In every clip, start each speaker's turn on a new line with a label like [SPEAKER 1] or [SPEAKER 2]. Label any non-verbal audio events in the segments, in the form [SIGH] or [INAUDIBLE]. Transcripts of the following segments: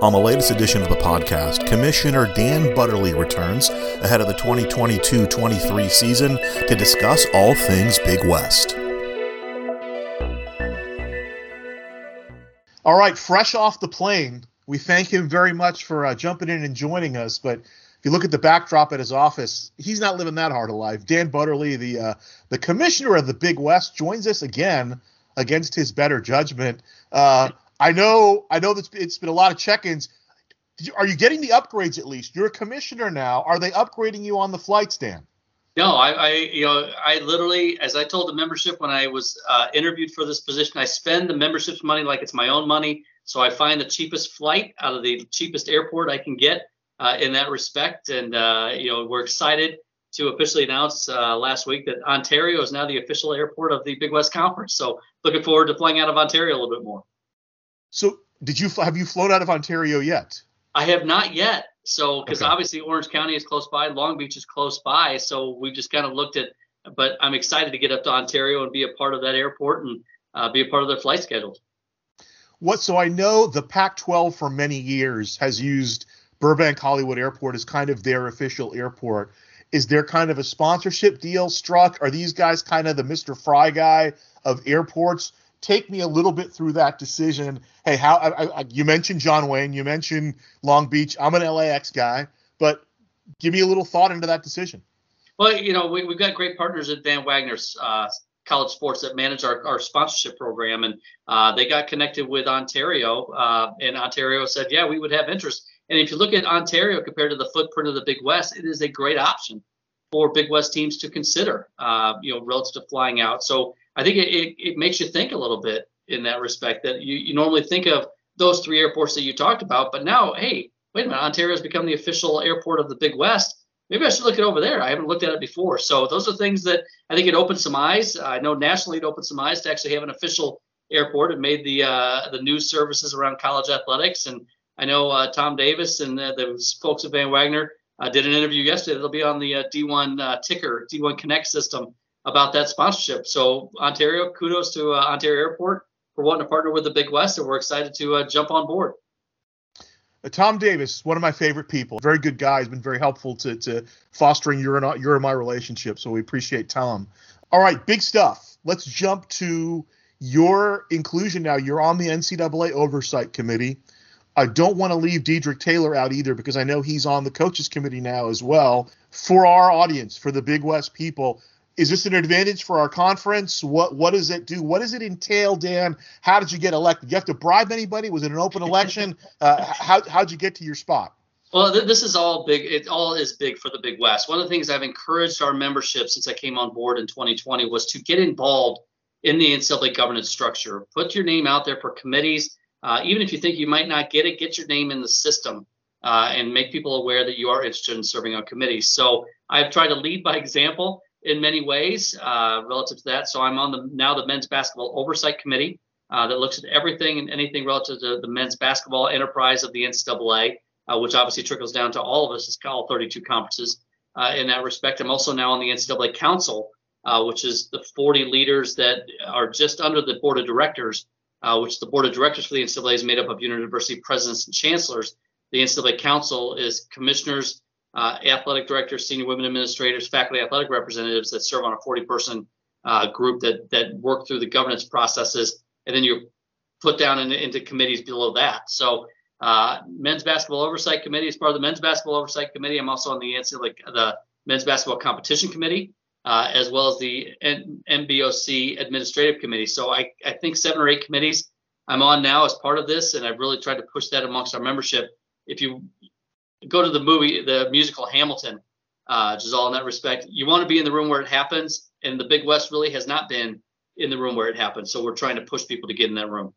[SPEAKER 1] On the latest edition of the podcast, Commissioner Dan Butterly returns ahead of the 2022 23 season to discuss all things Big West.
[SPEAKER 2] All right, fresh off the plane, we thank him very much for uh, jumping in and joining us. But if you look at the backdrop at his office, he's not living that hard a life. Dan Butterly, the uh, the commissioner of the Big West, joins us again against his better judgment. Uh, I know, I know that it's been a lot of check-ins. Are you getting the upgrades at least? You're a commissioner now. Are they upgrading you on the flights, Dan?
[SPEAKER 3] No, I, I, you know, I literally, as I told the membership when I was uh, interviewed for this position, I spend the membership's money like it's my own money. So I find the cheapest flight out of the cheapest airport I can get uh, in that respect. And uh, you know, we're excited to officially announce uh, last week that Ontario is now the official airport of the Big West Conference. So looking forward to flying out of Ontario a little bit more.
[SPEAKER 2] So, did you have you flown out of Ontario yet?
[SPEAKER 3] I have not yet. So, because okay. obviously Orange County is close by, Long Beach is close by, so we just kind of looked at. But I'm excited to get up to Ontario and be a part of that airport and uh, be a part of their flight schedule.
[SPEAKER 2] What? So I know the Pac-12 for many years has used Burbank Hollywood Airport as kind of their official airport. Is there kind of a sponsorship deal struck? Are these guys kind of the Mr. Fry guy of airports? Take me a little bit through that decision. Hey, how I, I, you mentioned John Wayne, you mentioned Long Beach. I'm an LAX guy, but give me a little thought into that decision.
[SPEAKER 3] Well, you know, we, have got great partners at Van Wagner's uh, College Sports that manage our, our sponsorship program, and uh, they got connected with Ontario, uh, and Ontario said, yeah, we would have interest. And if you look at Ontario compared to the footprint of the Big West, it is a great option for Big West teams to consider, uh, you know, relative to flying out. So I think it, it, it, makes you think a little bit in that respect that you, you normally think of those three airports that you talked about, but now, hey, wait a minute, Ontario has become the official airport of the Big West. Maybe I should look it over there. I haven't looked at it before. So those are things that I think it opened some eyes. I know nationally it opened some eyes to actually have an official airport. It made the uh, the news services around college athletics, and I know uh, Tom Davis and uh, the folks at Van Wagner uh, did an interview yesterday. It'll be on the uh, D1 uh, ticker, D1 Connect system about that sponsorship. So Ontario, kudos to uh, Ontario Airport for wanting to partner with the Big West, and we're excited to uh, jump on board.
[SPEAKER 2] Uh, Tom Davis, one of my favorite people, very good guy, has been very helpful to, to fostering your and your and my relationship. So we appreciate Tom. All right, big stuff. Let's jump to your inclusion now. You're on the NCAA Oversight Committee. I don't want to leave Dedrique Taylor out either because I know he's on the coaches committee now as well. For our audience, for the Big West people, is this an advantage for our conference? What what does it do? What does it entail, Dan? How did you get elected? You have to bribe anybody? Was it an open election? [LAUGHS] Uh, how how'd you get to your spot?
[SPEAKER 3] Well, th- this is all big. It all is big for the Big West. One of the things I've encouraged our membership since I came on board in 2020 was to get involved in the NCAA governance structure. Put your name out there for committees. Uh, even if you think you might not get it, get your name in the system uh, and make people aware that you are interested in serving on committees. So I've tried to lead by [LAUGHS] example in many ways uh, relative to that. So I'm on the now the men's basketball oversight committee uh, that looks at everything and anything relative to the men's basketball enterprise of the NCAA, uh, which obviously trickles down to all of us as all 32 conferences. Uh, in that respect, I'm also now on the NCAA Council, uh, which is the 40 leaders that are just under the board of directors, uh, which the board of directors for the NCAA is made up of university presidents and chancellors. The NCAA Council is commissioners uh, athletic directors, senior women administrators, faculty athletic representatives that serve on a 40 person uh, group that that work through the governance processes, and then you're put down in, into committees below that. So, uh, men's basketball oversight committee is part of the men's basketball oversight committee. I'm also on the NCAA, the men's basketball competition committee, uh, as well as the N- MBOC administrative committee. So, I, I think seven or eight committees I'm on now as part of this, and I've really tried to push that amongst our membership. If you go to the movie, the musical Hamilton, uh, which is all in that respect. You want to be in the room where it happens, and the Big West really has not been in the room where it happens. So we're trying to push people to get in that room.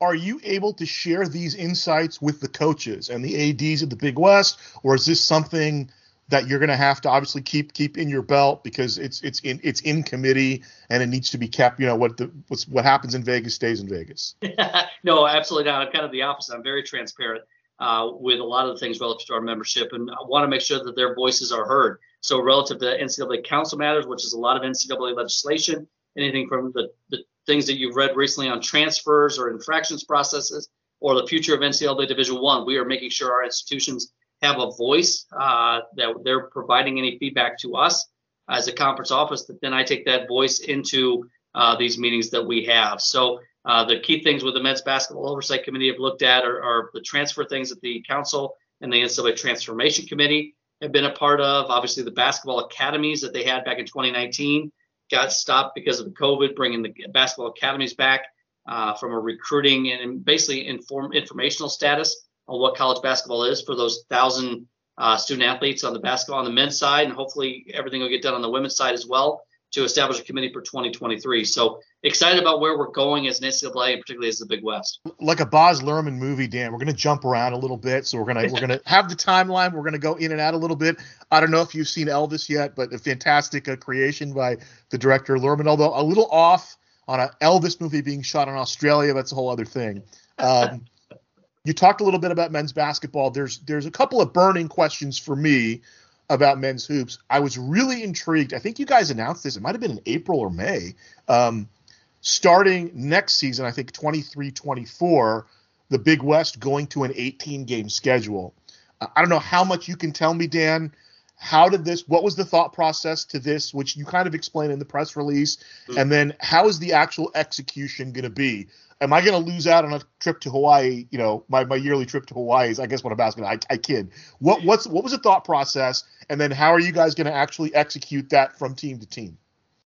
[SPEAKER 2] Are you able to share these insights with the coaches and the ads of the Big West, or is this something that you're going to have to obviously keep keep in your belt because it's it's in it's in committee and it needs to be kept. You know what the what's what happens in Vegas stays in Vegas. [LAUGHS]
[SPEAKER 3] no, absolutely not. I'm kind of the opposite. I'm very transparent uh, with a lot of the things relative to our membership and I want to make sure that their voices are heard. So relative to NCAA council matters, which is a lot of NCAA legislation, anything from the, the things that you've read recently on transfers or infractions processes, or the future of NCAA Division One. We are making sure our institutions have a voice uh, that they're providing any feedback to us as a conference office. That then I take that voice into uh, these meetings that we have. So uh, the key things with the men's basketball oversight committee have looked at are, are, the transfer things that the council and the NCAA transformation committee have been a part of. Obviously, the basketball academies that they had back in 2019 got stopped because of COVID, bringing the basketball academies back uh, from a recruiting and basically inform informational status on what college basketball is for those thousand uh, student athletes on the basketball on the men's side, and hopefully everything will get done on the women's side as well to establish a committee for 2023. So excited about where we're going as an NCAA, and particularly as the Big West.
[SPEAKER 2] Like a Baz Luhrmann movie, Dan. We're going to jump around a little bit, so we're gonna we're gonna have the timeline. We're going to go in and out a little bit. I don't know if you've seen Elvis yet, but a fantastic uh, creation by the director Luhrmann, although a little off on an Elvis movie being shot in Australia. That's a whole other thing. Um, [LAUGHS] you talked a little bit about men's basketball. There's there's a couple of burning questions for me about men's hoops. I was really intrigued. I think you guys announced this. It might have been in April or May. Um, starting next season, I think 23 24, the Big West going to an 18 game schedule. Uh, I don't know how much you can tell me, Dan. How did this, what was the thought process to this, which you kind of explained in the press release? Mm-hmm. And then how is the actual execution going to be? Am I going to lose out on a trip to Hawaii? You know, my, my yearly trip to Hawaii is, I guess, what I'm asking. I, I kid. What what's what was the thought process, and then how are you guys going to actually execute that from team to team?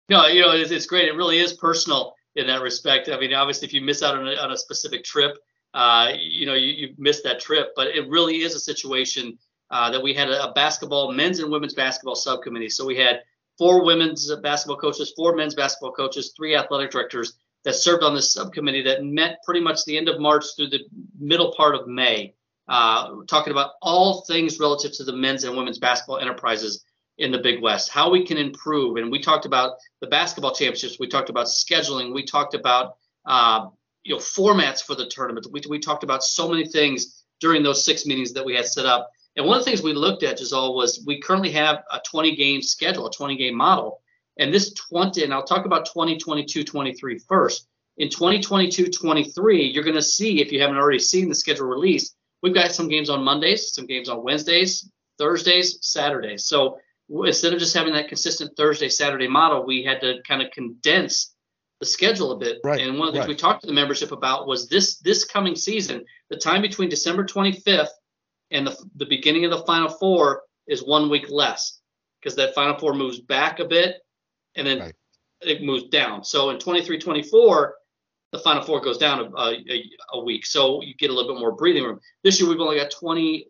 [SPEAKER 3] No, you know, it's, it's great. It really is personal in that respect. I mean, obviously, if you miss out on a, on a specific trip, uh, you know, you, you missed that trip. But it really is a situation uh, that we had a, a basketball, men's and women's basketball subcommittee. So we had four women's basketball coaches, four men's basketball coaches, three athletic directors that served on this subcommittee that met pretty much the end of March through the middle part of May, uh, talking about all things relative to the men's and women's basketball enterprises in the Big West, how we can improve. And we talked about the basketball championships, we talked about scheduling, we talked about uh, you know formats for the tournament. We, we talked about so many things during those six meetings that we had set up. And one of the things we looked at, Giselle, was we currently have a 20 game schedule, a 20 game model. And this 20, and I'll talk about 2022 23 first. In 2022 23, you're going to see, if you haven't already seen the schedule release, we've got some games on Mondays, some games on Wednesdays, Thursdays, Saturdays. So instead of just having that consistent Thursday, Saturday model, we had to kind of condense the schedule a bit. Right, and one of the things right. we talked to the membership about was this this coming season, the time between December 25th and the, the beginning of the Final Four is one week less because that Final Four moves back a bit and then right. it moves down. So in 23 24, the final four goes down a, a, a, week. So you get a little bit more breathing room. This year we've only got 20,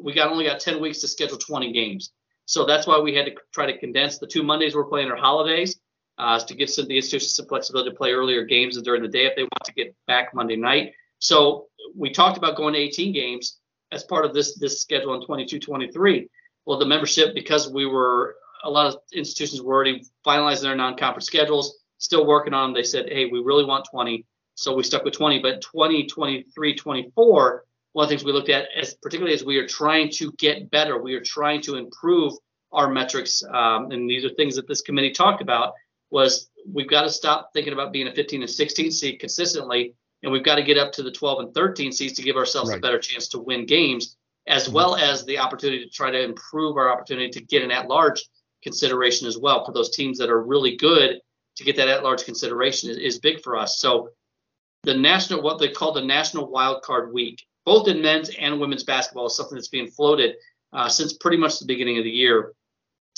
[SPEAKER 3] we got only got 10 weeks to schedule 20 games. So that's why we had to try to condense the two Mondays we're playing are holidays uh, to give some, the institutions some flexibility to play earlier games and during the day if they want to get back Monday night. So we talked about going to 18 games as part of this this schedule in 22 23. Well, the membership, because we were a lot of institutions were already finalizing their non-conference schedules, still working on them. They said, hey, we really want 20. So we stuck with 20. But 20, 23, 24, one of the things we looked at, as particularly as we are trying to get better, we are trying to improve our metrics. Um, and these are things that this committee talked about was we've got to stop thinking about being a 15 and 16 seed consistently. And we've got to get up to the 12 and 13 seeds to give ourselves right. a better chance to win games, as mm-hmm. well as the opportunity to try to improve our opportunity to get an at large consideration as well for those teams that are really good to get that at large consideration is, is big for us. So the national, what they call the national wild card week, both in men's and women's basketball is something that's being floated uh, since pretty much the beginning of the year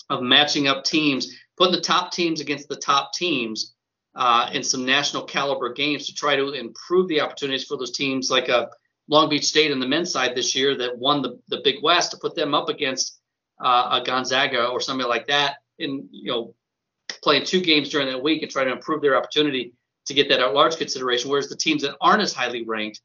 [SPEAKER 3] of matching up teams, putting the top teams against the top teams uh, in some national caliber games to try to improve the opportunities for those teams like a uh, Long Beach State on the men's side this year that won the, the Big West to put them up against uh, a Gonzaga or somebody like that in you know playing two games during that week and trying to improve their opportunity to get that at large consideration. Whereas the teams that aren't as highly ranked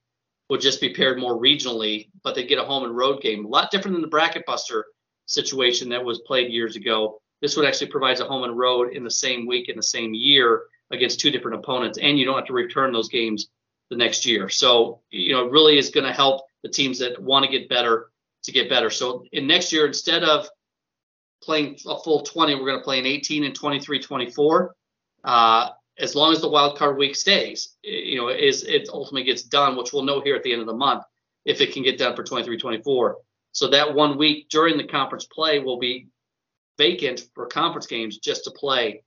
[SPEAKER 3] would just be paired more regionally, but they get a home and road game. A lot different than the bracket buster situation that was played years ago. This would actually provides a home and road in the same week in the same year against two different opponents, and you don't have to return those games the next year. So you know, it really is going to help the teams that want to get better to get better. So in next year, instead of playing a full 20, we're going to play an 18 and 23, 24. Uh, as long as the wild card week stays, you know, is it ultimately gets done, which we'll know here at the end of the month if it can get done for 23-24. So that one week during the conference play will be vacant for conference games just to play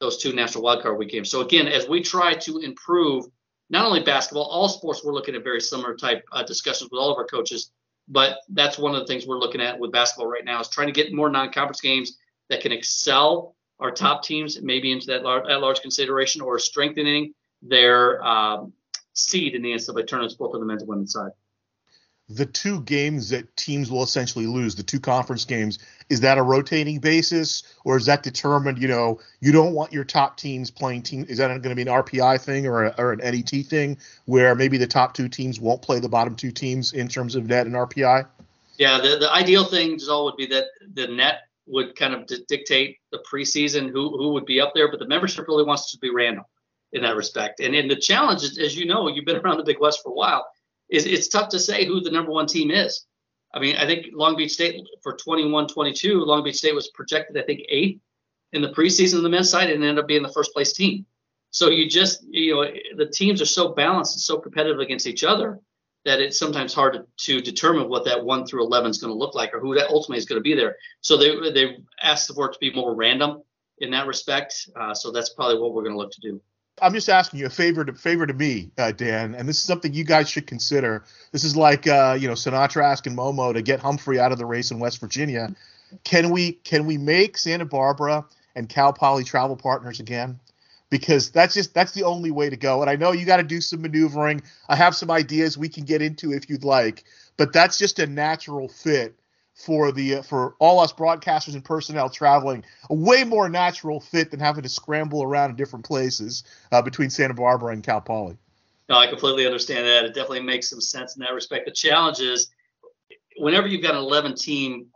[SPEAKER 3] those two national wildcard week games. So again, as we try to improve not only basketball, all sports, we're looking at very similar type uh, discussions with all of our coaches. But that's one of the things we're looking at with basketball right now is trying to get more non-conference games that can excel our top teams maybe into that large, that large consideration or strengthening their um, seed in the NCAA tournament both on the men's and women's side.
[SPEAKER 2] The two games that teams will essentially lose, the two conference games, is that a rotating basis or is that determined? You know, you don't want your top teams playing team. Is that going to be an RPI thing or, a, or an NET thing where maybe the top two teams won't play the bottom two teams in terms of net and RPI?
[SPEAKER 3] Yeah, the, the ideal thing, all would be that the net would kind of dictate the preseason who who would be up there, but the membership really wants to be random in that respect. And in the challenge, as you know, you've been around the Big West for a while, is it's tough to say who the number one team is. I mean, I think Long Beach State for 21-22, Long Beach State was projected, I think, eighth in the preseason on the men's side and ended up being the first place team. So you just, you know, the teams are so balanced and so competitive against each other that it's sometimes hard to, to determine what that one through 11 is going to look like or who that ultimately is going to be there. So they, they asked for it to be more random in that respect. Uh, so that's probably what we're going to look to do.
[SPEAKER 2] I'm just asking you a favor to favor to me, uh, Dan, and this is something you guys should consider. This is like uh, you know Sinatra asking Momo to get Humphrey out of the race in West Virginia. Can we can we make Santa Barbara and Cal Poly travel partners again? because that's just that's the only way to go. And I know you got to do some maneuvering. I have some ideas we can get into if you'd like, but that's just a natural fit for the uh, for all us broadcasters and personnel traveling. A way more natural fit than having to scramble around in different places uh, between Santa Barbara and Cal Poly.
[SPEAKER 3] No, I completely understand that. It definitely makes some sense in that respect. The challenge is whenever you've got an 11 team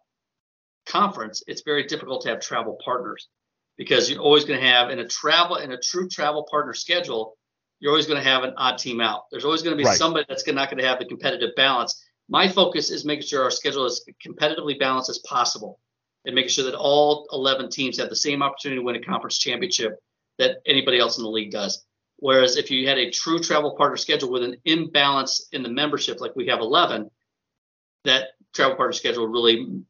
[SPEAKER 3] conference, it's very difficult to have travel partners because you're always going to have in a travel in a true travel partner schedule you're always going to have an odd team out there's always going to be right. somebody that's not going to have the competitive balance my focus is making sure our schedule is competitively balanced as possible and making sure that all 11 teams have the same opportunity to win a conference championship that anybody else in the league does whereas if you had a true travel partner schedule with an imbalance in the membership like we have 11 that travel partner schedule really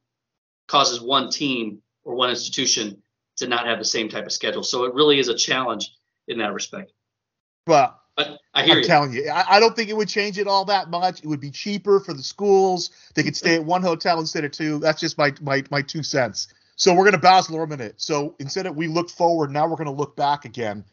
[SPEAKER 3] causes one team or one institution to not have the same type of schedule. So it really is a challenge in that respect.
[SPEAKER 2] Well,
[SPEAKER 3] but I hear
[SPEAKER 2] I'm
[SPEAKER 3] you.
[SPEAKER 2] telling you, I, I, don't think it would change it all that much. It would be cheaper for the schools. They could stay at one hotel instead of two. That's just my my my two cents. So we're going to bounce a minute. So instead of we look forward, now we're going to look back again.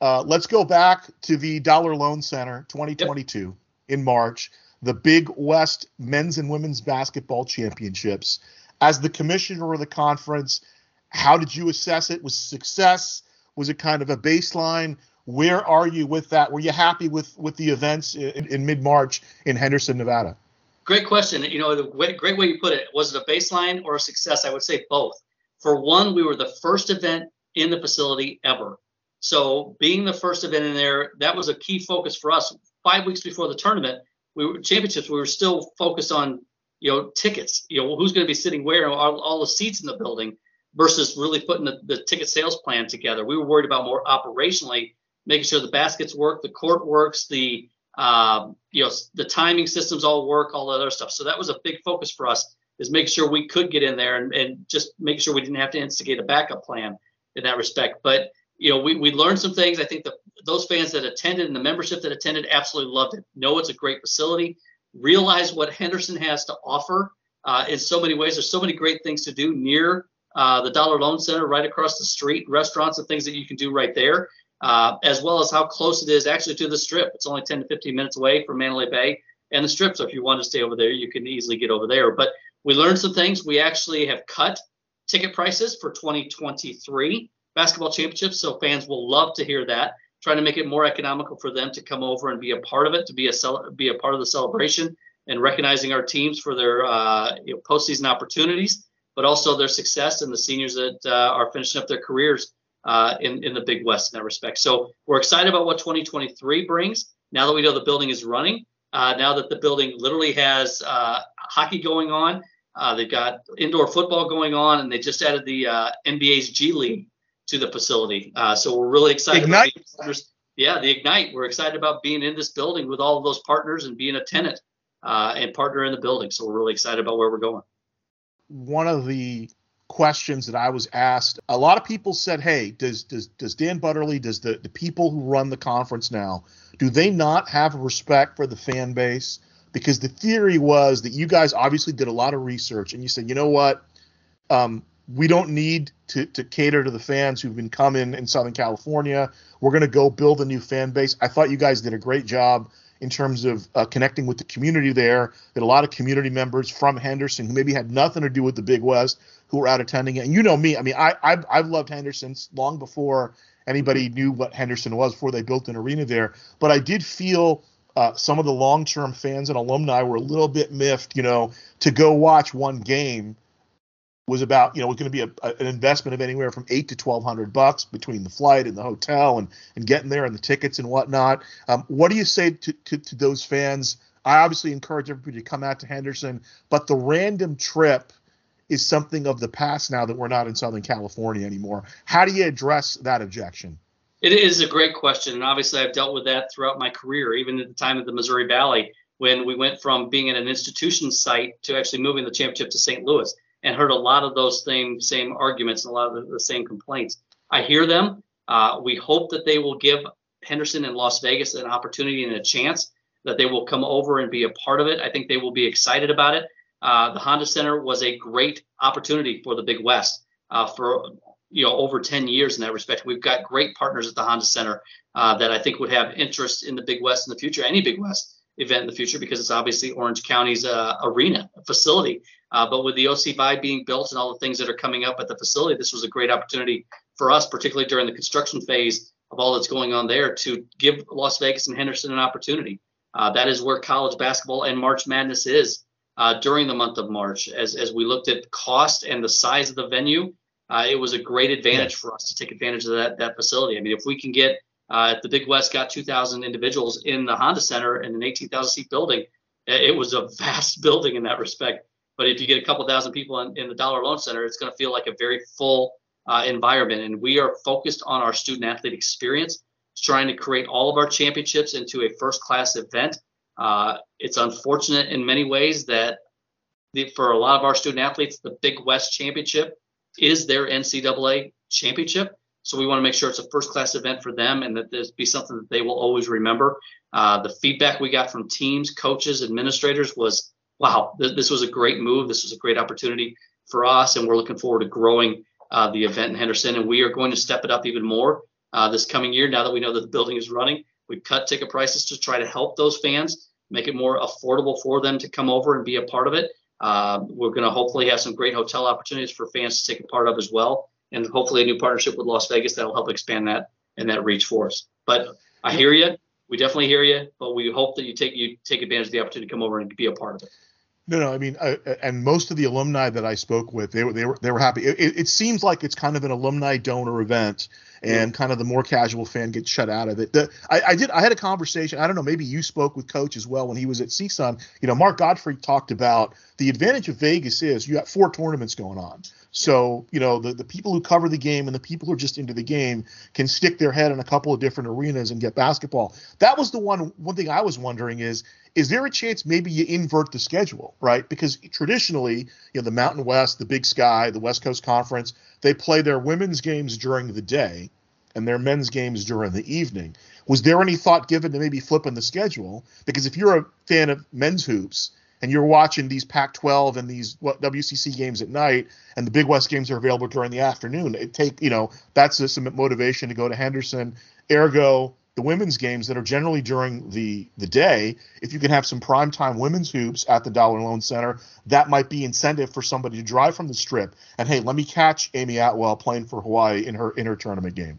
[SPEAKER 2] Uh, let's go back to the Dollar Loan Center 2022 yep. in March, the Big West Men's and Women's Basketball Championships. As the commissioner of the conference, how did you assess it? Was success? Was it kind of a baseline? Where are you with that? Were you happy with with the events in, in mid March in Henderson, Nevada?
[SPEAKER 3] Great question. You know, the way, great way you put it. Was it a baseline or a success? I would say both. For one, we were the first event in the facility ever. So being the first event in there, that was a key focus for us. Five weeks before the tournament, we were championships. We were still focused on you know tickets. You know who's going to be sitting where, all, all the seats in the building versus really putting the, the ticket sales plan together. We were worried about more operationally, making sure the baskets work, the court works, the um, you know the timing systems all work, all that other stuff. So that was a big focus for us is make sure we could get in there and, and just make sure we didn't have to instigate a backup plan in that respect. But you know, we, we learned some things. I think that those fans that attended and the membership that attended absolutely loved it. Know it's a great facility. Realize what Henderson has to offer uh, in so many ways. There's so many great things to do near uh, the Dollar Loan Center right across the street, restaurants and things that you can do right there, uh, as well as how close it is actually to the strip. It's only 10 to 15 minutes away from Mandalay Bay and the strip. So if you want to stay over there, you can easily get over there. But we learned some things. We actually have cut ticket prices for 2023 basketball championships. So fans will love to hear that. Trying to make it more economical for them to come over and be a part of it, to be a cel- be a part of the celebration, and recognizing our teams for their uh, you know, postseason opportunities but also their success and the seniors that uh, are finishing up their careers uh, in, in the Big West in that respect. So we're excited about what 2023 brings. Now that we know the building is running, uh, now that the building literally has uh, hockey going on, uh, they've got indoor football going on, and they just added the uh, NBA's G League to the facility. Uh, so we're really excited.
[SPEAKER 2] Ignite.
[SPEAKER 3] yeah, the Ignite. We're excited about being in this building with all of those partners and being a tenant uh, and partner in the building. So we're really excited about where we're going.
[SPEAKER 2] One of the questions that I was asked, a lot of people said, "Hey, does does does Dan Butterly, does the the people who run the conference now, do they not have respect for the fan base?" Because the theory was that you guys obviously did a lot of research and you said, "You know what? Um, we don't need to, to cater to the fans who've been coming in Southern California. We're going to go build a new fan base. I thought you guys did a great job in terms of uh, connecting with the community there. That a lot of community members from Henderson who maybe had nothing to do with the Big West who were out attending it. And you know me, I mean, I I've, I've loved Henderson long before anybody knew what Henderson was before they built an arena there. But I did feel uh, some of the long-term fans and alumni were a little bit miffed, you know, to go watch one game was about you know was going to be a, a, an investment of anywhere from eight to twelve hundred bucks between the flight and the hotel and and getting there and the tickets and whatnot. Um, what do you say to, to, to those fans? I obviously encourage everybody to come out to Henderson, but the random trip is something of the past now that we're not in Southern California anymore. How do you address that objection?
[SPEAKER 3] It is a great question, and obviously I've dealt with that throughout my career, even at the time of the Missouri Valley when we went from being in an institution site to actually moving the championship to St. Louis and heard a lot of those same same arguments and a lot of the, the same complaints. I hear them. Uh, we hope that they will give Henderson and Las Vegas an opportunity and a chance that they will come over and be a part of it. I think they will be excited about it. Uh, the Honda Center was a great opportunity for the Big West uh, for you know over 10 years in that respect. We've got great partners at the Honda Center uh, that I think would have interest in the Big West in the future, any Big West event in the future because it's obviously Orange County's uh, arena facility. Uh, but with the OC Vibe being built and all the things that are coming up at the facility, this was a great opportunity for us, particularly during the construction phase of all that's going on there, to give Las Vegas and Henderson an opportunity. Uh, that is where college basketball and March Madness is uh, during the month of March. As, as we looked at cost and the size of the venue, uh, it was a great advantage for us to take advantage of that, that facility. I mean, if we can get uh, the Big West got 2,000 individuals in the Honda Center in an 18,000 seat building. It was a [LAUGHS] vast building in that respect. But if you get a couple thousand people in, in the Dollar Loan Center, it's going to feel like a very full uh, environment. And we are focused on our student athlete experience, trying to create all of our championships into a first class event. Uh, it's unfortunate in many ways that the, for a lot of our student athletes, the Big West Championship is their NCAA championship. So we want to make sure it's a first class event for them and that this be something that they will always remember. Uh, the feedback we got from teams, coaches, administrators was, wow, th- this was a great move. This was a great opportunity for us, and we're looking forward to growing uh, the event in Henderson. And we are going to step it up even more uh, this coming year. Now that we know that the building is running, we've cut ticket prices to try to help those fans, make it more affordable for them to come over and be a part of it. Uh, we're going to hopefully have some great hotel opportunities for fans to take a part of as well and hopefully a new partnership with Las Vegas that'll help expand that and that reach for us. But I hear you. We definitely hear you, but we hope that you take you take advantage of the opportunity to come over and be a part of it.
[SPEAKER 2] No, no. I mean, uh, and most of the alumni that I spoke with, they were they were they were happy. It, it seems like it's kind of an alumni donor event, and kind of the more casual fan gets shut out of it. The, I, I, did. I had a conversation. I don't know. Maybe you spoke with Coach as well when he was at CSUN. You know, Mark Gottfried talked about the advantage of Vegas is you got four tournaments going on. So, you know, the, the people who cover the game and the people who are just into the game can stick their head in a couple of different arenas and get basketball. That was the one one thing I was wondering is is there a chance maybe you invert the schedule, right? Because traditionally, you know, the Mountain West, the Big Sky, the West Coast Conference, they play their women's games during the day and their men's games during the evening. Was there any thought given to maybe flipping the schedule? Because if you're a fan of men's hoops and you're watching these Pac-12 and these WCC games at night, and the Big West games are available during the afternoon. It take you know that's just some motivation to go to Henderson. Ergo, the women's games that are generally during the the day, if you can have some primetime women's hoops at the Dollar Loan Center, that might be incentive for somebody to drive from the Strip and hey, let me catch Amy Atwell playing for Hawaii in her in her tournament game.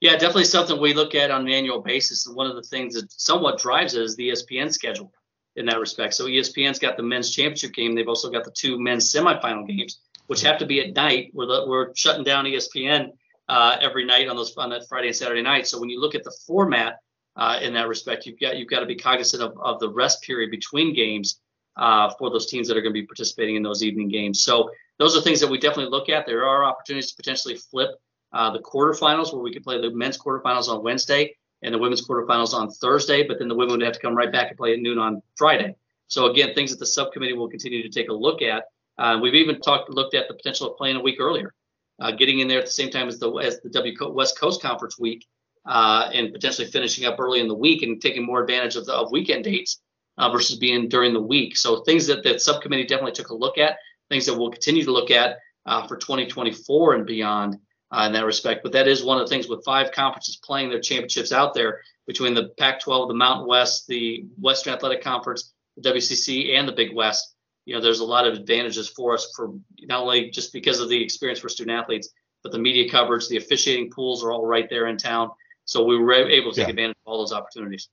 [SPEAKER 3] Yeah, definitely something we look at on an annual basis, and one of the things that somewhat drives it is the ESPN schedule in that respect. So ESPN's got the men's championship game. They've also got the two men's semifinal games, which have to be at night. We're, the, we're shutting down ESPN uh, every night on those on that Friday and Saturday night. So when you look at the format uh, in that respect, you've got you've got to be cognizant of, of the rest period between games uh, for those teams that are going to be participating in those evening games. So those are things that we definitely look at. There are opportunities to potentially flip uh, the quarterfinals where we could play the men's quarterfinals on Wednesday and the women's quarterfinals on Thursday, but then the women would have to come right back and play at noon on Friday. So again, things that the subcommittee will continue to take a look at. Uh, we've even talked looked at the potential of playing a week earlier, uh, getting in there at the same time as the as the W West Coast Conference week, uh, and potentially finishing up early in the week and taking more advantage of the of weekend dates uh, versus being during the week. So things that that subcommittee definitely took a look at, things that we'll continue to look at uh, for 2024 and beyond uh, in that respect. But that is one of the things with five conferences playing their championships out there between the Pac-12, the Mountain West, the Western Athletic Conference, the WCC, and the Big West. You know, there's a lot of advantages for us for not only just because of the experience for student athletes, but the media coverage, the officiating pools are all right there in town. So we were able to take yeah. advantage of all those opportunities.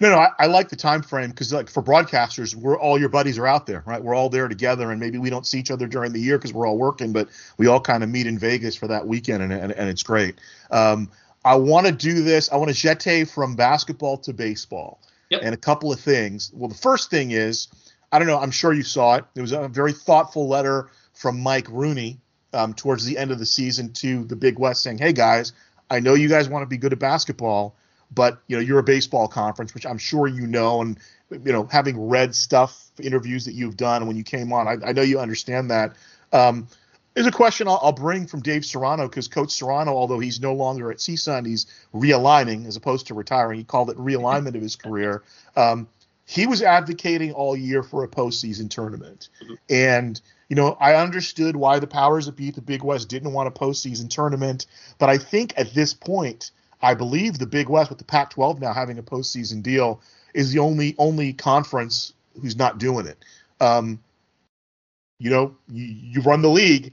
[SPEAKER 2] No, no, I, I, like the time frame because like for broadcasters, we're all your buddies are out there, right? We're all there together, and maybe we don't see each other during the year because we're all working, but we all kind of meet in Vegas for that weekend, and and, and it's great. Um, I want to do this. I want to jete from basketball to baseball, yep. and a couple of things. Well, the first thing is, I don't know. I'm sure you saw it. It was a very thoughtful letter from Mike Rooney um, towards the end of the season to the Big West, saying, "Hey guys, I know you guys want to be good at basketball." but you know you're a baseball conference, which I'm sure you know, and you know having read stuff, interviews that you've done when you came on, I, I know you understand that. Um, there's a question I'll, I'll, bring from Dave Serrano because Coach Serrano, although he's no longer at CSUN, he's realigning as opposed to retiring. He called it realignment of his career. Um, he was advocating all year for a postseason tournament, mm-hmm. and you know I understood why the powers that beat the Big West didn't want a postseason tournament, but I think at this point I believe the Big West with the Pac-12 now having a postseason deal is the only only conference who's not doing it. Um, you know, you, you, run the league.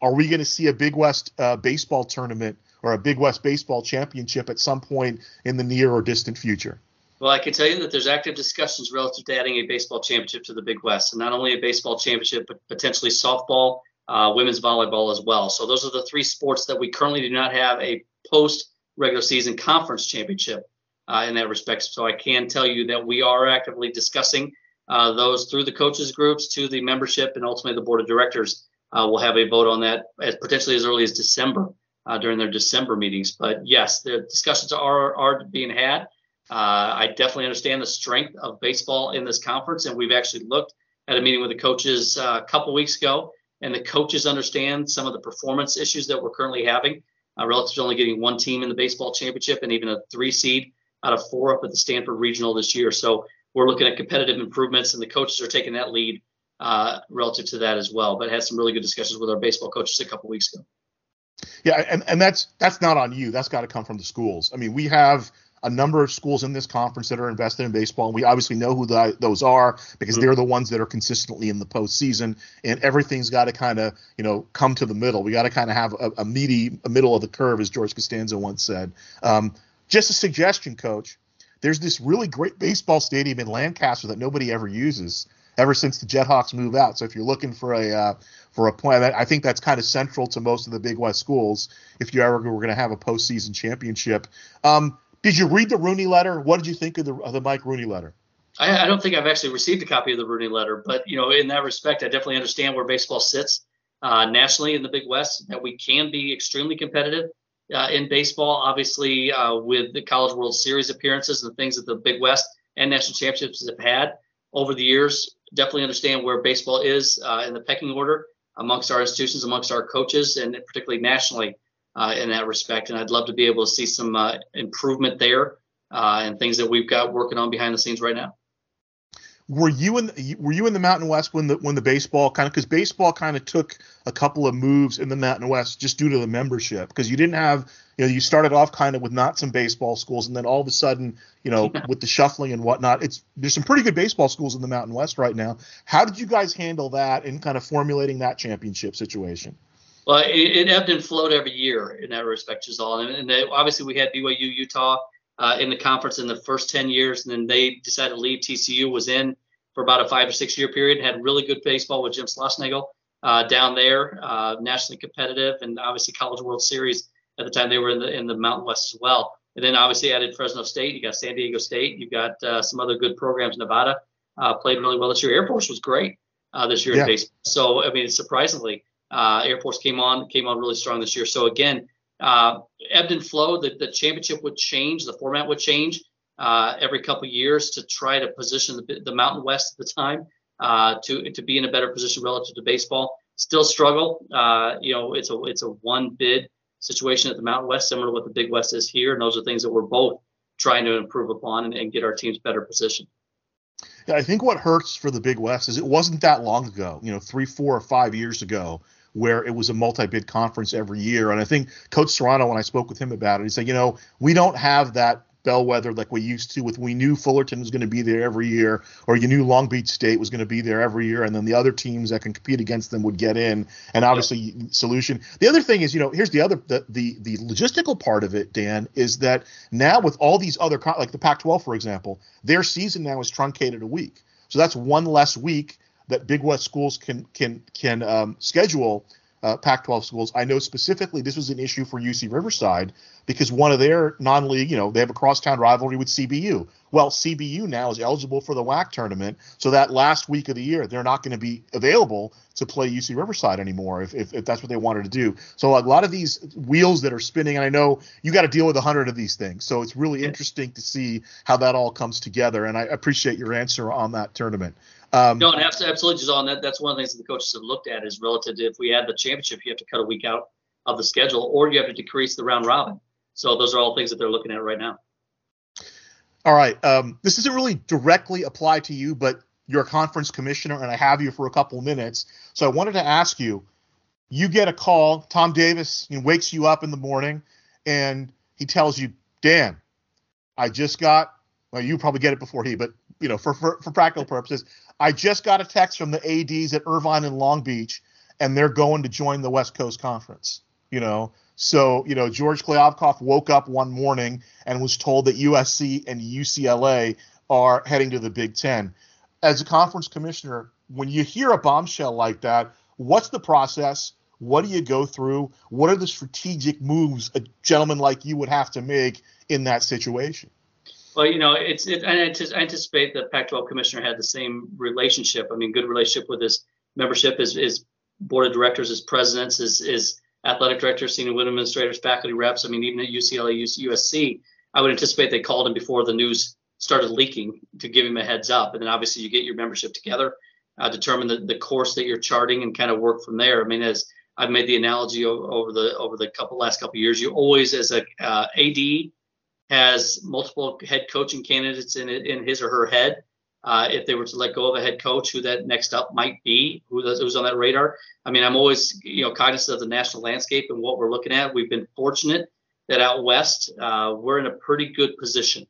[SPEAKER 2] Are we going to see a Big West uh, baseball tournament or a Big West baseball championship at some point in the near or distant future?
[SPEAKER 3] Well, I can tell you that there's active discussions relative to adding a baseball championship to the Big West, and not only a baseball championship, but potentially softball, uh, women's volleyball as well. So those are the three sports that we currently do not have a post regular season conference championship uh, in that respect. So I can tell you that we are actively discussing uh, those through the coaches groups to the membership and ultimately the board of directors. Uh, will have a vote on that as potentially as early as December uh, during their December meetings. But yes, the discussions are are being had. Uh, I definitely understand the strength of baseball in this conference, and we've actually looked at a meeting with the coaches uh, a couple weeks ago, and the coaches understand some of the performance issues that we're currently having uh, relative to only getting one team in the baseball championship and even a three seed out of four up at the Stanford Regional this year. So we're looking at competitive improvements, and the coaches are taking that lead uh, relative to that as well. But had some really good discussions with our baseball coaches a couple weeks ago.
[SPEAKER 2] Yeah, and, and that's that's not on you. That's got to come from the schools. I mean, we have a number of schools in this conference that are invested in baseball. And we obviously know who the, those are because mm-hmm. they're the ones that are consistently in the postseason. And everything's got to kind of, you know, come to the middle. We got to kind of have a, a, meaty a middle of the curve, as George Costanza once said. Um, just a suggestion, Coach. There's this really great baseball stadium in Lancaster that nobody ever uses ever since the Jethawks move out. So if you're looking for a uh, for a plan, I think that's kind of central to most of the Big West schools. If you ever were going to have a postseason championship, um, did you read the Rooney letter? What did you think of the, of the Mike Rooney letter?
[SPEAKER 3] I, I, don't think I've actually received a copy of the Rooney letter, but you know, in that respect, I definitely understand where baseball sits uh, nationally in the Big West. That we can be extremely competitive uh, in baseball. Obviously, uh, with the College World Series appearances and the things that the Big West and national championships have had over the years, definitely understand where baseball is uh, in the pecking order amongst our institutions, amongst our coaches, and particularly nationally uh, in that respect. And I'd love to be able to see some uh, improvement there uh, and things that we've got working on behind the scenes right now.
[SPEAKER 2] Were you in the, were you in the Mountain West when the when the baseball kind of because baseball kind of took a couple of moves in the Mountain West just due to the membership because you didn't have you know you started off kind of with not some baseball schools and then all of a sudden you know yeah. [LAUGHS] with the shuffling and whatnot it's there's some pretty good baseball schools in the Mountain West right now. How did you guys handle that in kind of formulating that championship situation?
[SPEAKER 3] Well, it, it, ebbed and flowed every year in that respect, Giselle. And, and they, obviously, we had BYU, Utah uh, in the conference in the first 10 years, and then they decided to leave. TCU was in for about a five or six year period, had really good baseball with Jim Schlossnagle uh, down there, uh, nationally competitive, and obviously College World Series at the time they were in the in the Mountain West as well. And then obviously added Fresno State. You got San Diego State. You've got uh, some other good programs. Nevada uh, played really well this year. Air Force was great uh, this year yeah. in baseball. So I mean, surprisingly Uh, Air Force came on came on really strong this year. So again, uh, ebbed and flow. The, the championship would change. The format would change uh, every couple years to try to position the, the Mountain West at the time uh, to to be in a better position relative to baseball. Still struggle. Uh, you know, it's a it's a one bid situation at the Mountain West, similar to what the Big West is here, and those are things that we're both trying to improve upon and, and get our teams better positioned.
[SPEAKER 2] Yeah, I think what hurts for the Big West is it wasn't that long ago, you know, three, four, or five years ago, where it was a multi-bid conference every year. And I think Coach Serrano, when I spoke with him about it, he said, you know, we don't have that bellwether like we used to with we knew Fullerton was going to be there every year or you knew Long Beach State was going to be there every year and then the other teams that can compete against them would get in. And obviously solution. The other thing is you know here's the other the, the the logistical part of it Dan is that now with all these other like the Pac-12 for example their season now is truncated a week. So that's one less week that Big West schools can can can um, schedule uh, Pac-12 schools. I know specifically this was an issue for UC Riverside because one of their non-league, you know, they have a crosstown rivalry with CBU. Well, CBU now is eligible for the WAC tournament, so that last week of the year they're not going to be available to play UC Riverside anymore if, if, if that's what they wanted to do. So a lot of these wheels that are spinning, and I know you got to deal with a hundred of these things, so it's really interesting to see how that all comes together. And I appreciate your answer on that tournament.
[SPEAKER 3] Um, no, and absolutely, on that. That's one of the things that the coaches have looked at is relative to if we had the championship, you have to cut a week out of the schedule, or you have to decrease the round robin. So those are all things that they're looking at right now.
[SPEAKER 2] All right. Um, this doesn't really directly apply to you, but you're a conference commissioner, and I have you for a couple minutes. So I wanted to ask you: You get a call. Tom Davis you know, wakes you up in the morning, and he tells you, "Dan, I just got." Well, you probably get it before he, but you know, for for, for practical purposes, I just got a text from the ADs at Irvine and Long Beach, and they're going to join the West Coast Conference. You know, so you know George Kliavkoff woke up one morning and was told that USC and UCLA are heading to the Big Ten. As a conference commissioner, when you hear a bombshell like that, what's the process? What do you go through? What are the strategic moves a gentleman like you would have to make in that situation?
[SPEAKER 3] Well, you know, it's it, I anticipate the Pac-12 commissioner had the same relationship. I mean, good relationship with his membership, his, his board of directors, his presidents, his, his athletic directors, senior administrators, faculty reps. I mean, even at UCLA, USC, I would anticipate they called him before the news started leaking to give him a heads up. And then obviously you get your membership together, uh, determine the, the course that you're charting, and kind of work from there. I mean, as I've made the analogy over the over the couple last couple years, you always as a uh, AD has multiple head coaching candidates in in his or her head. Uh, if they were to let go of a head coach, who that next up might be, who who's on that radar. I mean, I'm always you know cognizant of the national landscape and what we're looking at. We've been fortunate that out west uh, we're in a pretty good position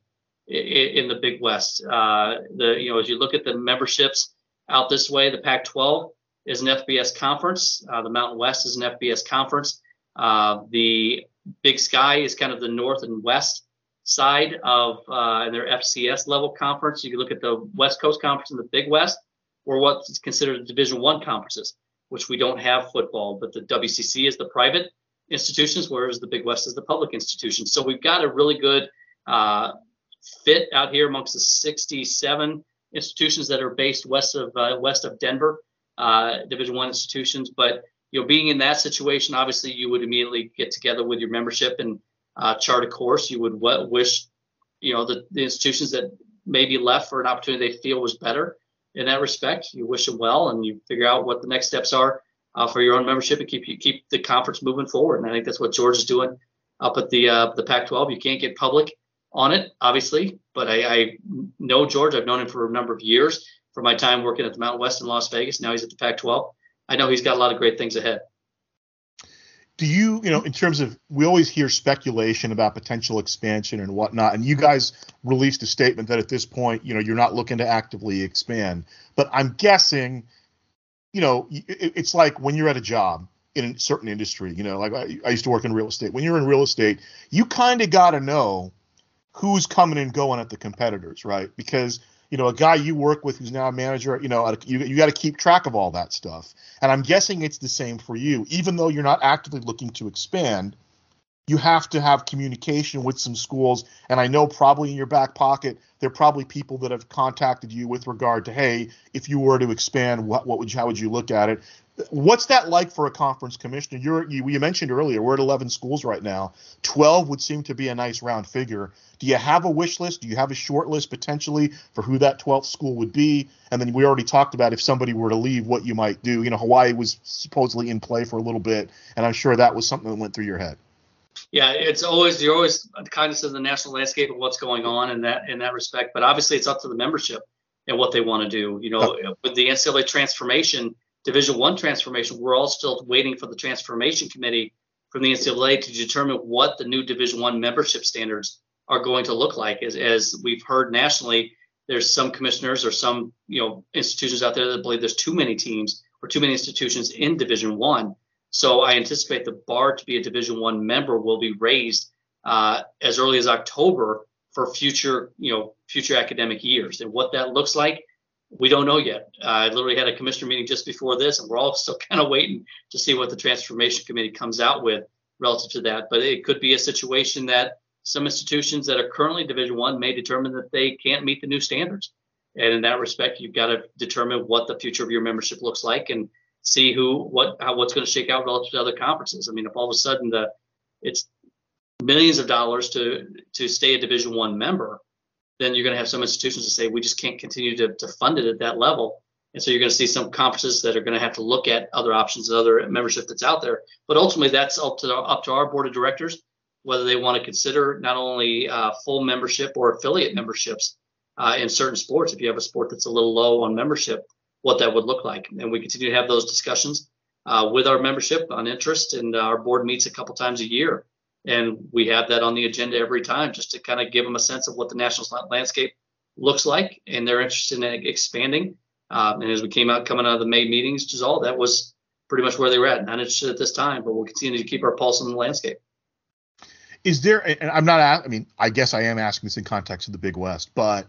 [SPEAKER 3] in, in the Big West. Uh, the you know as you look at the memberships out this way, the Pac-12 is an FBS conference. Uh, the Mountain West is an FBS conference. Uh, the Big Sky is kind of the north and west side of uh, their FCS level conference. You can look at the West Coast Conference and the Big West, or what's considered Division One conferences, which we don't have football, but the WCC is the private institutions, whereas the Big West is the public institutions. So we've got a really good uh, fit out here amongst the 67 institutions that are based west of uh, west of Denver, uh, Division One institutions. But you know, being in that situation, obviously, you would immediately get together with your membership and uh, chart a course. You would wish, you know, the, the institutions that maybe left for an opportunity they feel was better in that respect. You wish them well, and you figure out what the next steps are uh, for your own membership and keep you keep the conference moving forward. And I think that's what George is doing up at the uh, the Pac-12. You can't get public on it, obviously, but I, I know George. I've known him for a number of years from my time working at the Mountain West in Las Vegas. Now he's at the Pac-12. I know he's got a lot of great things ahead
[SPEAKER 2] do you, you know, in terms of, we always hear speculation about potential expansion and whatnot, and you guys released a statement that at this point, you know, you're not looking to actively expand. But I'm guessing, you know, it's like when you're at a job in a certain industry, you know, like I, I used to work in real estate. When you're in real estate, you kind of got to know who's coming and going at the competitors, right? Because you know, a guy you work with who's now a manager, you know, you, you got to keep track of all that stuff. And I'm guessing it's the same for you, even though you're not actively looking to expand. you have to have communication with some schools. And I know probably in your back pocket, there are probably people that have contacted you with regard to, hey, if you were to expand, what, what would you, how would you look at it? What's that like for a conference commissioner? You're, you, you mentioned earlier, we're at 11 schools right now. 12 would seem to be a nice round figure. Do you have a wish list? Do you have a short list potentially for who that 12th school would be? And then we already talked about if somebody were to leave, what you might do. You know, Hawaii was supposedly in play for a little bit, and I'm sure that was something that went through your head.
[SPEAKER 3] Yeah, it's always you're always conscious of the national landscape of what's going on in that in that respect. But obviously, it's up to the membership and what they want to do. You know, with the NCAA transformation, Division One transformation, we're all still waiting for the transformation committee from the NCAA to determine what the new Division One membership standards are going to look like. As, as we've heard nationally, there's some commissioners or some you know institutions out there that believe there's too many teams or too many institutions in Division One. So I anticipate the bar to be a Division One member will be raised uh, as early as October for future, you know, future academic years. And what that looks like, we don't know yet. I literally had a commissioner meeting just before this, and we're all still kind of waiting to see what the transformation committee comes out with relative to that. But it could be a situation that some institutions that are currently Division One may determine that they can't meet the new standards. And in that respect, you've got to determine what the future of your membership looks like and see who what how what's going to shake out relative to other conferences. I mean, if all of a sudden the it's millions of dollars to to stay a Division One member, then you're going to have some institutions that say we just can't continue to, to fund it at that level. And so you're going to see some conferences that are going to have to look at other options, other membership that's out there. But ultimately, that's up to up to our board of directors whether they want to consider not only uh, full membership or affiliate memberships uh, in certain sports. If you have a sport that's a little low on membership, what that would look like. And we continue to have those discussions uh, with our membership on interest, and our board meets a couple times a year. And we have that on the agenda every time just to kind of give them a sense of what the national landscape looks like and they're interested in expanding. Um, and as we came out coming out of the May meetings, Giselle, that was pretty much where they were at. Not interested at this time, but we'll continue to keep our pulse on the landscape.
[SPEAKER 2] Is there, and I'm not, I mean, I guess I am asking this in context of the Big West, but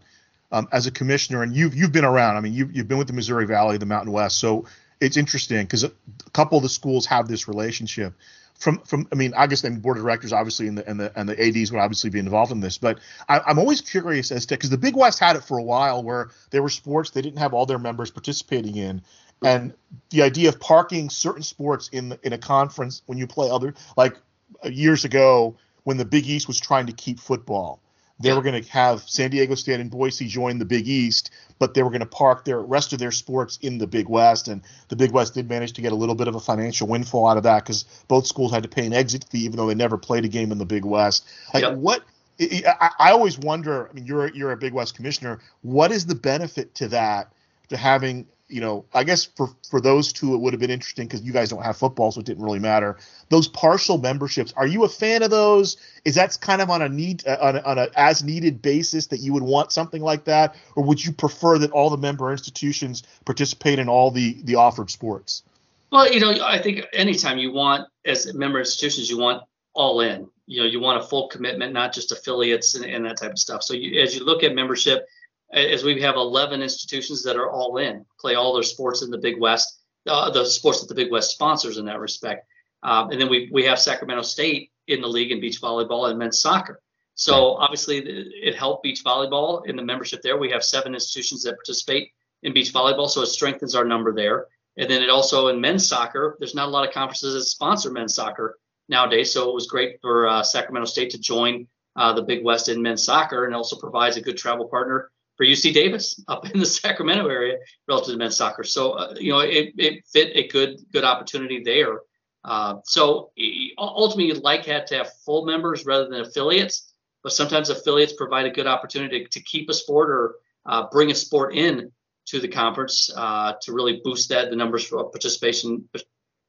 [SPEAKER 2] um, as a commissioner, and you've you've been around. I mean, you've you've been with the Missouri Valley, the Mountain West, so it's interesting because a, couple of the schools have this relationship. From from I mean, I guess the board of directors obviously and the and the and the ads would obviously be involved in this, but I, am always curious as to because the Big West had it for a while where there were sports they didn't have all their members participating in, and the idea of parking certain sports in in a conference when you play other like uh, years ago when the Big East was trying to keep football they were going to have San Diego State and Boise join the Big East, but they were going to park their rest of their sports in the Big West. And the Big West did manage to get a little bit of a financial windfall out of that because both schools had to pay an exit fee, even though they never played a game in the Big West. Like yep. what? I, I always wonder. I mean, you're you're a Big West commissioner. What is the benefit to that? To having you know, I guess for for those two, it would have been interesting because you guys don't have football, so it didn't really matter. Those partial memberships, are you a fan of those? Is that kind of on a need uh, on a, on a as needed basis that you would want something like that, or would you prefer that all the member institutions participate in all the the offered sports?
[SPEAKER 3] Well, you know, I think anytime you want as member institutions, you want all in. You know, you want a full commitment, not just affiliates and, and that type of stuff. So you, as you look at membership as we have 11 institutions that are all in, play all their sports in the Big West, uh, the sports that the Big West sponsors in that respect. Um, and then we, we have Sacramento State in the league in beach volleyball and men's soccer. So obviously it helped beach volleyball in the membership there. We have seven institutions that participate in beach volleyball, so it strengthens our number there. And then it also in men's soccer, there's not a lot of conferences that sponsor men's soccer nowadays. So it was great for uh, Sacramento State to join uh, the Big West in men's soccer and also provides a good travel partner for UC Davis up in the [LAUGHS] Sacramento area relative to men's soccer. So uh, you know it, it fit a good good opportunity there. Uh, so ultimately, you'd like to have full members rather than affiliates, but sometimes affiliates provide a good opportunity to, to keep a sport or uh, bring a sport in to the conference uh, to really boost that the numbers for participation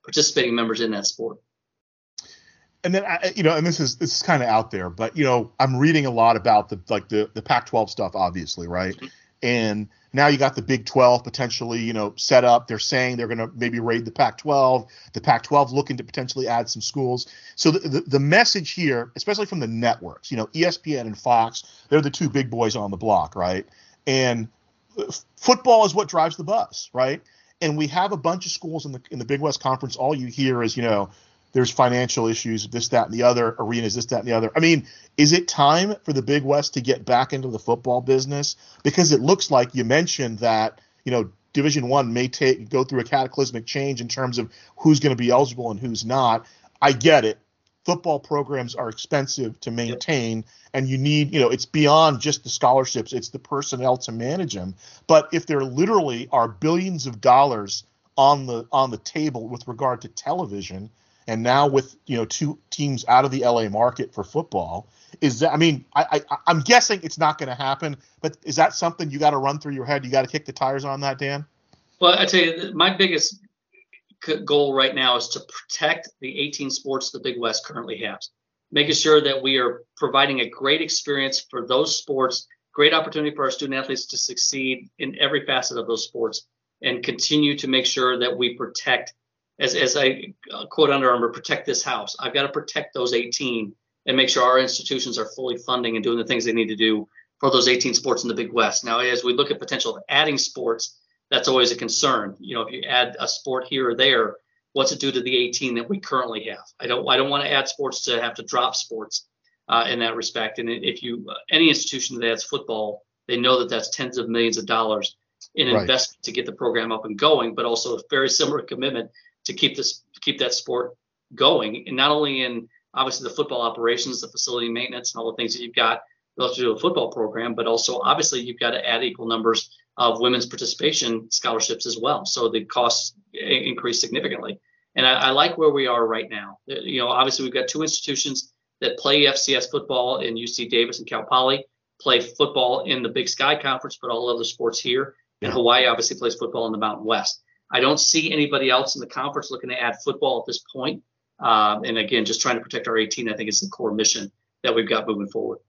[SPEAKER 3] participating members in that sport
[SPEAKER 2] and then I, you know, and this is this is kind of out there, but you know, I'm reading a lot about the like the the Pac-12 stuff, obviously, right? Mm-hmm. And now you got the Big 12 potentially, you know, set up. They're saying they're going to maybe raid the Pac-12. The Pac-12 looking to potentially add some schools. So the, the, the message here, especially from the networks, you know, ESPN and Fox, they're the two big boys on the block, right? And football is what drives the bus, right? And we have a bunch of schools in the in the Big West Conference. All you hear is, you know, there's financial issues, this, that, and the other, arenas, this, that, and the other. I mean, is it time for the Big West to get back into the football business? Because it looks like you mentioned that, you know, Division One may take go through a cataclysmic change in terms of who's going to be eligible and who's not. I get it. Football programs are expensive to maintain, yep. and you need, you know, it's beyond just the scholarships; it's the personnel to manage them. But if there literally are billions of dollars on the on the table with regard to television, and now with you know two teams out of the LA market for football, is that I mean I, I I'm guessing it's not going to happen, but is that something you got to run through your head? You got to kick the tires on that, Dan.
[SPEAKER 3] Well, I tell you, my biggest goal right now is to protect the 18 sports the Big West currently has, making sure that we are providing a great experience for those sports, great opportunity for our student athletes to succeed in every facet of those sports, and continue to make sure that we protect as as I uh, quote Under Armour, protect this house. I've got to protect those 18 and make sure our institutions are fully funding and doing the things they need to do for those 18 sports in the Big West. Now, as we look at potential of adding sports, that's always a concern. You know, if you add a sport here or there, what's it do to the 18 that we currently have? I don't I don't want to add sports to have to drop sports uh, in that respect. And if you uh, any institution that adds football, they know that that's tens of millions of dollars in right. investment to get the program up and going, but also a very similar commitment to keep this keep that sport going, and not only in obviously the football operations, the facility maintenance, and all the things that you've got relative to a football program, but also obviously you've got to add equal numbers of women's participation scholarships as well. So the costs increase significantly. And I, I, like where we are right now. Uh, you know, obviously we've got two institutions that play FCS football in UC Davis and Cal Poly, play football in the Big Sky Conference, but all other sports here. And Hawaii obviously plays football in the Mountain West. I don't see anybody else in the conference looking to add football at this point. Um, and again, just trying to protect our 18, I think is the core mission that we've got moving forward.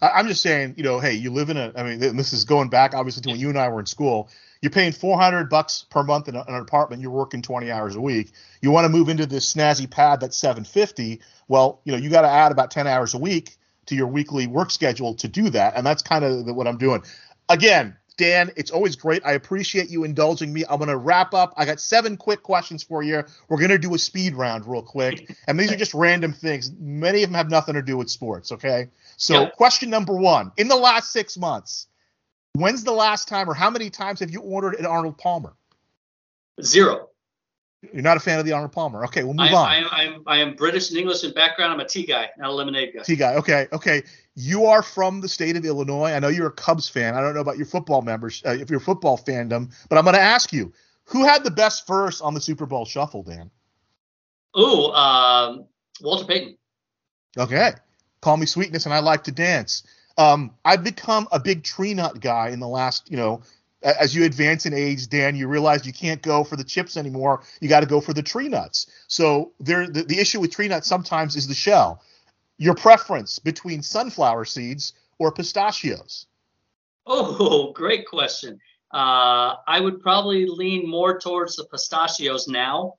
[SPEAKER 2] I'm just saying, you know, hey, you live in a. I mean, this is going back obviously to when you and I were in school. You're paying 400 bucks per month in, a, in an apartment. You're working 20 hours a week. You want to move into this snazzy pad that's 750. Well, you know, you got to add about 10 hours a week to your weekly work schedule to do that, and that's kind of what I'm doing. Again, Dan, it's always great. I appreciate you indulging me. I'm going to wrap up. I got seven quick questions for you. We're going to do a speed round real quick. And these are just random things. Many of them have nothing to do with sports, okay? So, yeah. question number one In the last six months, when's the last time or how many times have you ordered an Arnold Palmer?
[SPEAKER 3] Zero.
[SPEAKER 2] You're not a fan of the Arnold Palmer. Okay, we'll move
[SPEAKER 3] I,
[SPEAKER 2] on.
[SPEAKER 3] I, I, am, I am British and English in background. I'm a tea guy, not a lemonade guy.
[SPEAKER 2] Tea guy. Okay, okay. You are from the state of Illinois. I know you're a Cubs fan. I don't know about your football members, uh, if your football fandom, but I'm going to ask you, who had the best verse on the Super Bowl Shuffle, Dan?
[SPEAKER 3] Ooh, um, Walter Payton.
[SPEAKER 2] Okay. Call me sweetness, and I like to dance. Um, I've become a big tree nut guy in the last, you know, as you advance in age, Dan, you realize you can't go for the chips anymore. You got to go for the tree nuts. So there, the, the issue with tree nuts sometimes is the shell. Your preference between sunflower seeds or pistachios?
[SPEAKER 3] Oh, [LAUGHS] great question. Uh, I would probably lean more towards the pistachios now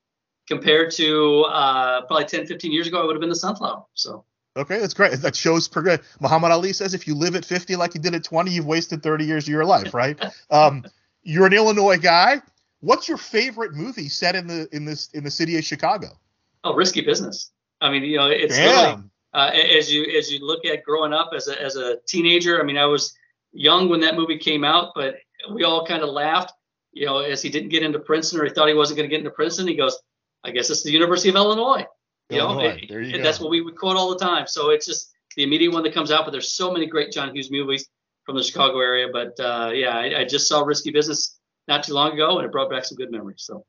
[SPEAKER 3] compared to uh, probably 10, 15 years ago. I would have been the sunflower. So.
[SPEAKER 2] Okay, that's great. That shows progress. Muhammad Ali says if you live at 50 like you did at 20, you've wasted 30 years of your life, [LAUGHS] right? um, you're an Illinois guy. What's your favorite movie set in the in this in the city of Chicago?
[SPEAKER 3] Oh, Risky Business. I mean, you know, it's really uh, as you as you look at growing up as a as a teenager. I mean, I was young when that movie came out, but we all kind of laughed. You know, as he didn't get into Princeton or he thought he wasn't going to get into Princeton, he goes, "I guess it's the University of Illinois." You know, it, you that's what we would quote all the time. So it's just the immediate one that comes out. But there's so many great John Hughes movies from the Chicago area. But uh, yeah, I, I, just saw Risky Business not too long ago, and it brought back some good memories. So.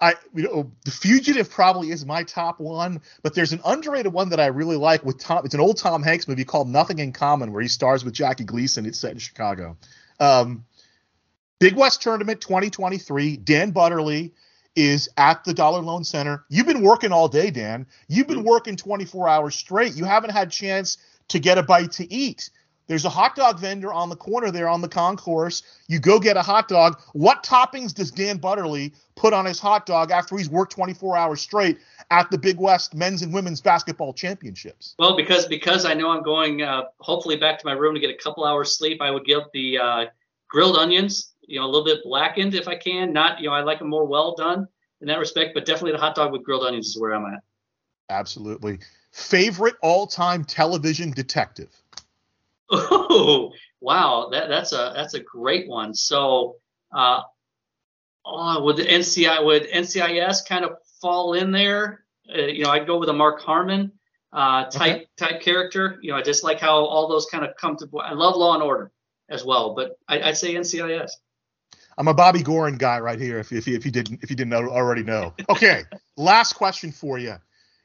[SPEAKER 2] I, you know, The Fugitive probably is my top one, but there's an underrated one that I really like with Tom. It's an old Tom Hanks movie called Nothing in Common, where he stars with Jackie Gleason. It's set in Chicago. Um, Big West Tournament 2023. Dan Butterly is at the Dollar Loan Center. You've been working all day, Dan. You've been working 24 hours straight. You haven't had chance to get a bite to eat. There's a hot dog vendor on the corner there on the concourse. You go get a hot dog. What toppings does Dan Butterly put on his hot dog after he's worked 24 hours straight at the Big West Men's and Women's Basketball Championships?
[SPEAKER 3] Well, because because I know I'm going uh, hopefully back to my room to get a couple hours sleep, I would get the uh, grilled onions you know, a little bit blackened if I can. Not, you know, I like them more well done. in that respect. But definitely the hot dog with grilled onions is where I'm at.
[SPEAKER 2] Absolutely. Favorite all-time television detective?
[SPEAKER 3] Oh, wow, that, that's a that's a great one. So, uh, oh, would the NCI would NCIS kind of fall in there? Uh, you know, I'd go with a Mark Harmon uh, type okay. type character. You know, I just like how all those kind of come to. I love Law and Order as well, but I, would say NCIS.
[SPEAKER 2] I'm a Bobby Goren guy right here. If, if, if you didn't if you didn't already know. Okay, [LAUGHS] last question for you.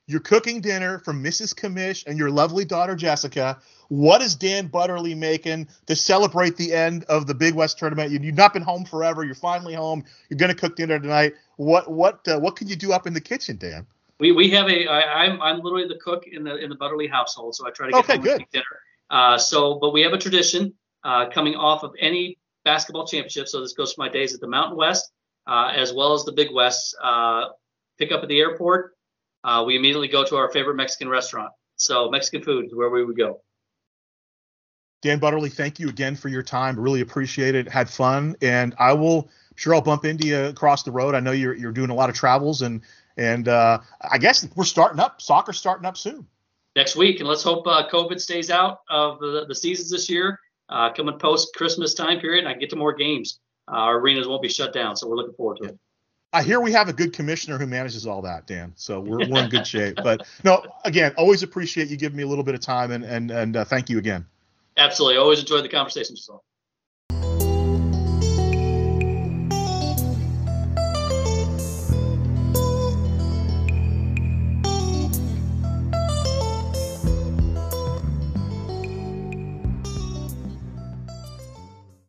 [SPEAKER 2] You're cooking dinner for Mrs. Commish and your lovely daughter Jessica. What is Dan Butterly making to celebrate the end of the Big West tournament? You've not been home forever. You're finally home. You're going to cook dinner tonight. What what uh, what can you do up in the kitchen, Dan?
[SPEAKER 3] We, we have a I, I'm I'm literally the cook in the in the Butterly household, so I try to get okay, home good. dinner. Uh, so, but we have a tradition uh, coming off of any basketball championship. So this goes for my days at the Mountain West uh, as well as the Big West. Uh, pick up at the airport uh, we immediately go to our favorite Mexican restaurant. So Mexican food is where we would go.
[SPEAKER 2] Dan Butterly, thank you again for your time. Really appreciate it. Had fun, and I will. I'm sure I'll bump into you across the road. I know you're you're doing a lot of travels, and and uh, I guess we're starting up. soccer starting up soon.
[SPEAKER 3] Next week, and let's hope uh, COVID stays out of the, the seasons this year. Uh, coming post Christmas time period, and I get to more games. Uh, our arenas won't be shut down, so we're looking forward to it.
[SPEAKER 2] I hear we have a good commissioner who manages all that, Dan. So we're, we're in good shape. But no, again, always appreciate you giving me a little bit of time and and and uh, thank you again.
[SPEAKER 3] Absolutely, always enjoy the conversation, yourself.